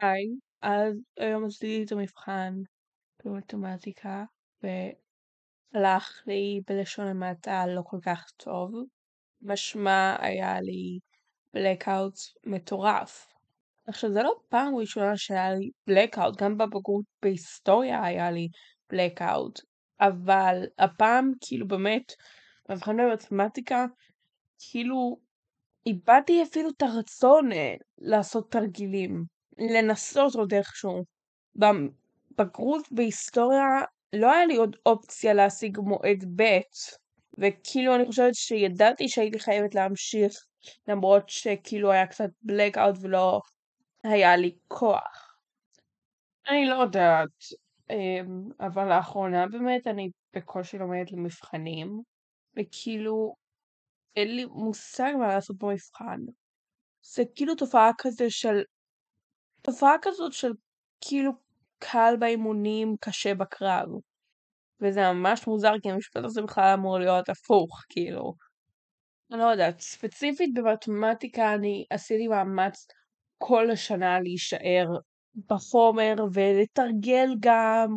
היי, אז היום עשיתי את המבחן במתמטיקה והלך לי בלשון המעטה לא כל כך טוב. משמע היה לי בלקאוט מטורף. עכשיו זה לא פעם ראשונה שהיה לי בלקאוט, גם בבגרות בהיסטוריה היה לי בלקאוט, אבל הפעם כאילו באמת במבחן במתמטיקה כאילו איבדתי אפילו את הרצון לעשות תרגילים. לנסות עוד איכשהו. בבגרות בהיסטוריה לא היה לי עוד אופציה להשיג מועד ב' וכאילו אני חושבת שידעתי שהייתי חייבת להמשיך למרות שכאילו היה קצת בלקאוט ולא היה לי כוח. אני לא יודעת, אמ, אבל לאחרונה באמת אני בקושי לומדת למבחנים וכאילו אין לי מושג מה לעשות במבחן. זה כאילו תופעה כזה של תופעה כזאת של כאילו קל באימונים קשה בקרב. וזה ממש מוזר כי המשפט הזה בכלל אמור להיות הפוך כאילו. אני לא יודעת, ספציפית במתמטיקה אני עשיתי מאמץ כל השנה להישאר בחומר ולתרגל גם,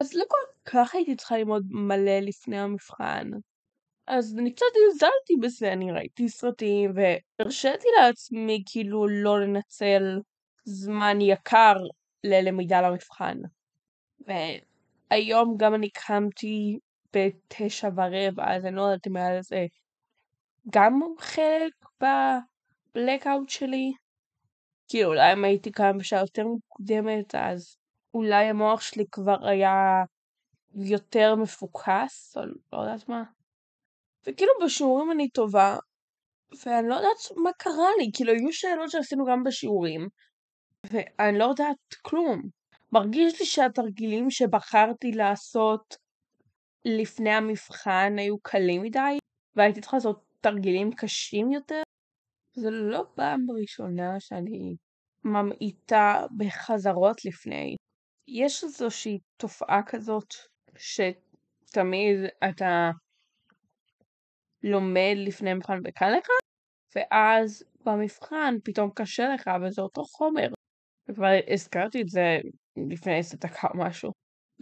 אז לא כל כך הייתי צריכה ללמוד מלא לפני המבחן. אז אני קצת הזלתי בזה, אני ראיתי סרטים והרשיתי לעצמי כאילו לא לנצל זמן יקר ללמידה למבחן. והיום גם אני קמתי בתשע ורבע, אז אני לא יודעת אם היה לזה גם חלק בבלקאוט שלי. כאילו אולי אם הייתי קם בשעה יותר מוקדמת אז אולי המוח שלי כבר היה יותר מפוקס, או לא יודעת מה. וכאילו בשיעורים אני טובה, ואני לא יודעת מה קרה לי, כאילו היו שאלות שעשינו גם בשיעורים, ואני לא יודעת כלום. מרגיש לי שהתרגילים שבחרתי לעשות לפני המבחן היו קלים מדי, והייתי צריכה לעשות תרגילים קשים יותר. זה לא פעם ראשונה שאני ממעיטה בחזרות לפני. יש איזושהי תופעה כזאת שתמיד אתה לומד לפני מבחן וקל לך, ואז במבחן פתאום קשה לך וזה אותו חומר. וכבר הזכרתי את זה לפני עשר דקה או משהו.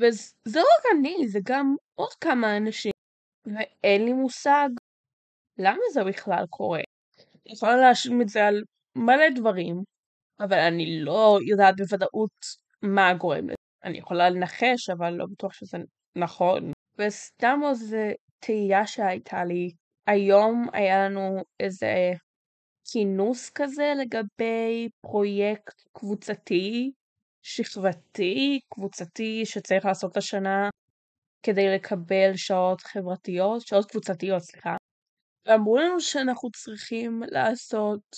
וזה לא רק אני, זה גם עוד כמה אנשים. ואין לי מושג למה זה בכלל קורה. אני יכולה להאשים את זה על מלא דברים, אבל אני לא יודעת בוודאות מה גורם לזה. אני יכולה לנחש, אבל לא בטוח שזה נכון. וסתם איזה תהייה שהייתה לי, היום היה לנו איזה כינוס כזה לגבי פרויקט קבוצתי, שכבתי, קבוצתי, שצריך לעשות השנה כדי לקבל שעות חברתיות, שעות קבוצתיות, סליחה. אמרו לנו שאנחנו צריכים לעשות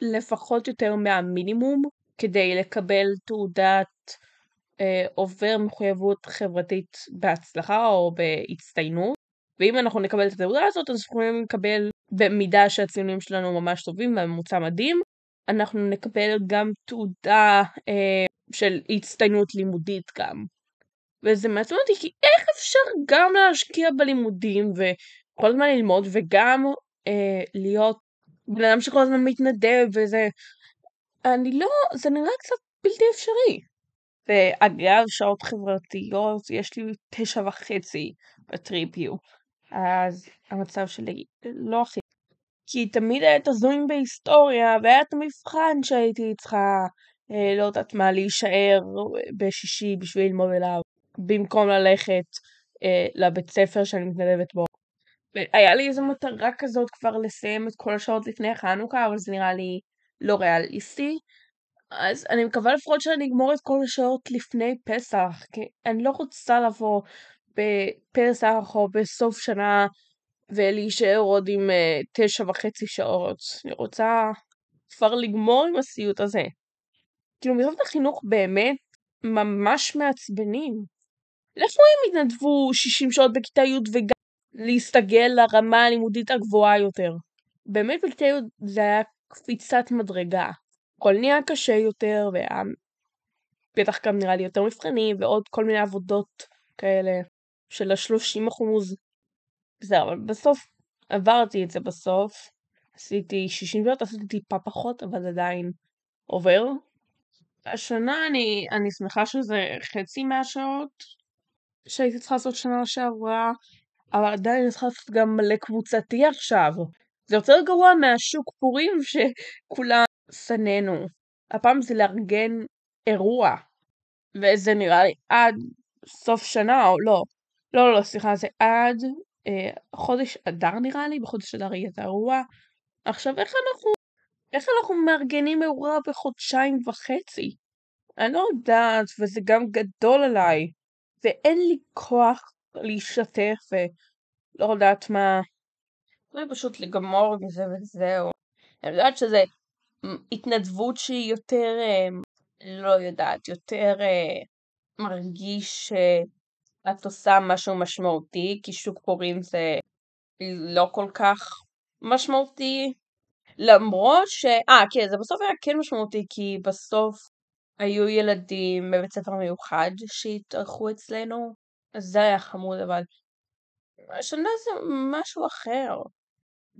לפחות יותר מהמינימום כדי לקבל תעודת אה, עובר מחויבות חברתית בהצלחה או בהצטיינות. ואם אנחנו נקבל את התעודה הזאת, אז אנחנו יכולים לקבל במידה שהציונים שלנו ממש טובים והממוצע מדהים, אנחנו נקבל גם תעודה אה, של הצטיינות לימודית גם. וזה מעצבן אותי כי איך אפשר גם להשקיע בלימודים וכל הזמן ללמוד וגם אה, להיות בן אדם שכל הזמן מתנדב וזה אני לא זה נראה קצת בלתי אפשרי. ואגב שעות חברתיות יש לי תשע וחצי בטריפיו אז המצב שלי לא הכי... כי תמיד היה את הזומים בהיסטוריה, והיה את המבחן שהייתי צריכה, אה, לא יודעת מה, להישאר בשישי בשביל ללמוד אליו, במקום ללכת אה, לבית ספר שאני מתנדבת בו. והיה לי איזו מטרה כזאת כבר לסיים את כל השעות לפני חנוכה, אבל זה נראה לי לא ריאליסטי. אז אני מקווה לפחות שאני אגמור את כל השעות לפני פסח, כי אני לא רוצה לבוא בפסח או בסוף שנה ולהישאר עוד עם uh, תשע וחצי שעות. אני רוצה כבר לגמור עם הסיוט הזה. כאילו מערכת החינוך באמת ממש מעצבנים. איפה הם יתנדבו 60 שעות בכיתה י' וגם להסתגל לרמה הלימודית הגבוהה יותר? באמת בכיתה י' זה היה קפיצת מדרגה. הכל נהיה קשה יותר, והיה בטח גם נראה לי יותר מבחנים ועוד כל מיני עבודות כאלה. של השלושים אחוז. בסדר, אבל בסוף עברתי את זה בסוף. עשיתי 60 שעות, עשיתי טיפה פחות, אבל עדיין עובר. השנה אני שמחה שזה חצי מהשעות שהייתי צריכה לעשות שנה שעברה, אבל עדיין אני צריכה לעשות גם מלא קבוצתי עכשיו. זה יותר גרוע מהשוק פורים שכולם שנאנו. הפעם זה לארגן אירוע, וזה נראה לי עד סוף שנה, או לא, לא, לא, סליחה, זה עד אה, חודש אדר נראה לי, בחודש אדר יהיה את האירוע. עכשיו, איך אנחנו, איך אנחנו מארגנים אירוע בחודשיים וחצי? אני לא יודעת, וזה גם גדול עליי, ואין לי כוח להשתתף, ולא יודעת מה. אולי פשוט לגמור עם זה וזהו. אני יודעת שזה התנדבות שהיא יותר, אה, לא יודעת, יותר אה, מרגיש שאת עושה משהו משמעותי, כי שוק פורים זה לא כל כך משמעותי. למרות ש... אה, כן, זה בסוף היה כן משמעותי, כי בסוף היו ילדים בבית ספר מיוחד שהתארחו אצלנו, אז זה היה חמוד, אבל השנה זה משהו אחר,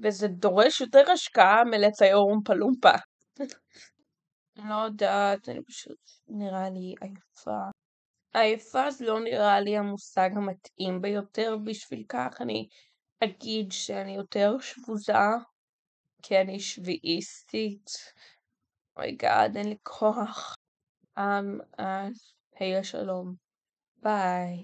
וזה דורש יותר השקעה מלצייר אומפה לומפה. לא יודעת, אני פשוט נראה לי עייפה. עייפה זה לא נראה לי המושג המתאים ביותר בשביל כך, אני אגיד שאני יותר שבוזה, כי אני שביעיסטית. אוי גאד, אין לי כוח. אז היי שלום. ביי.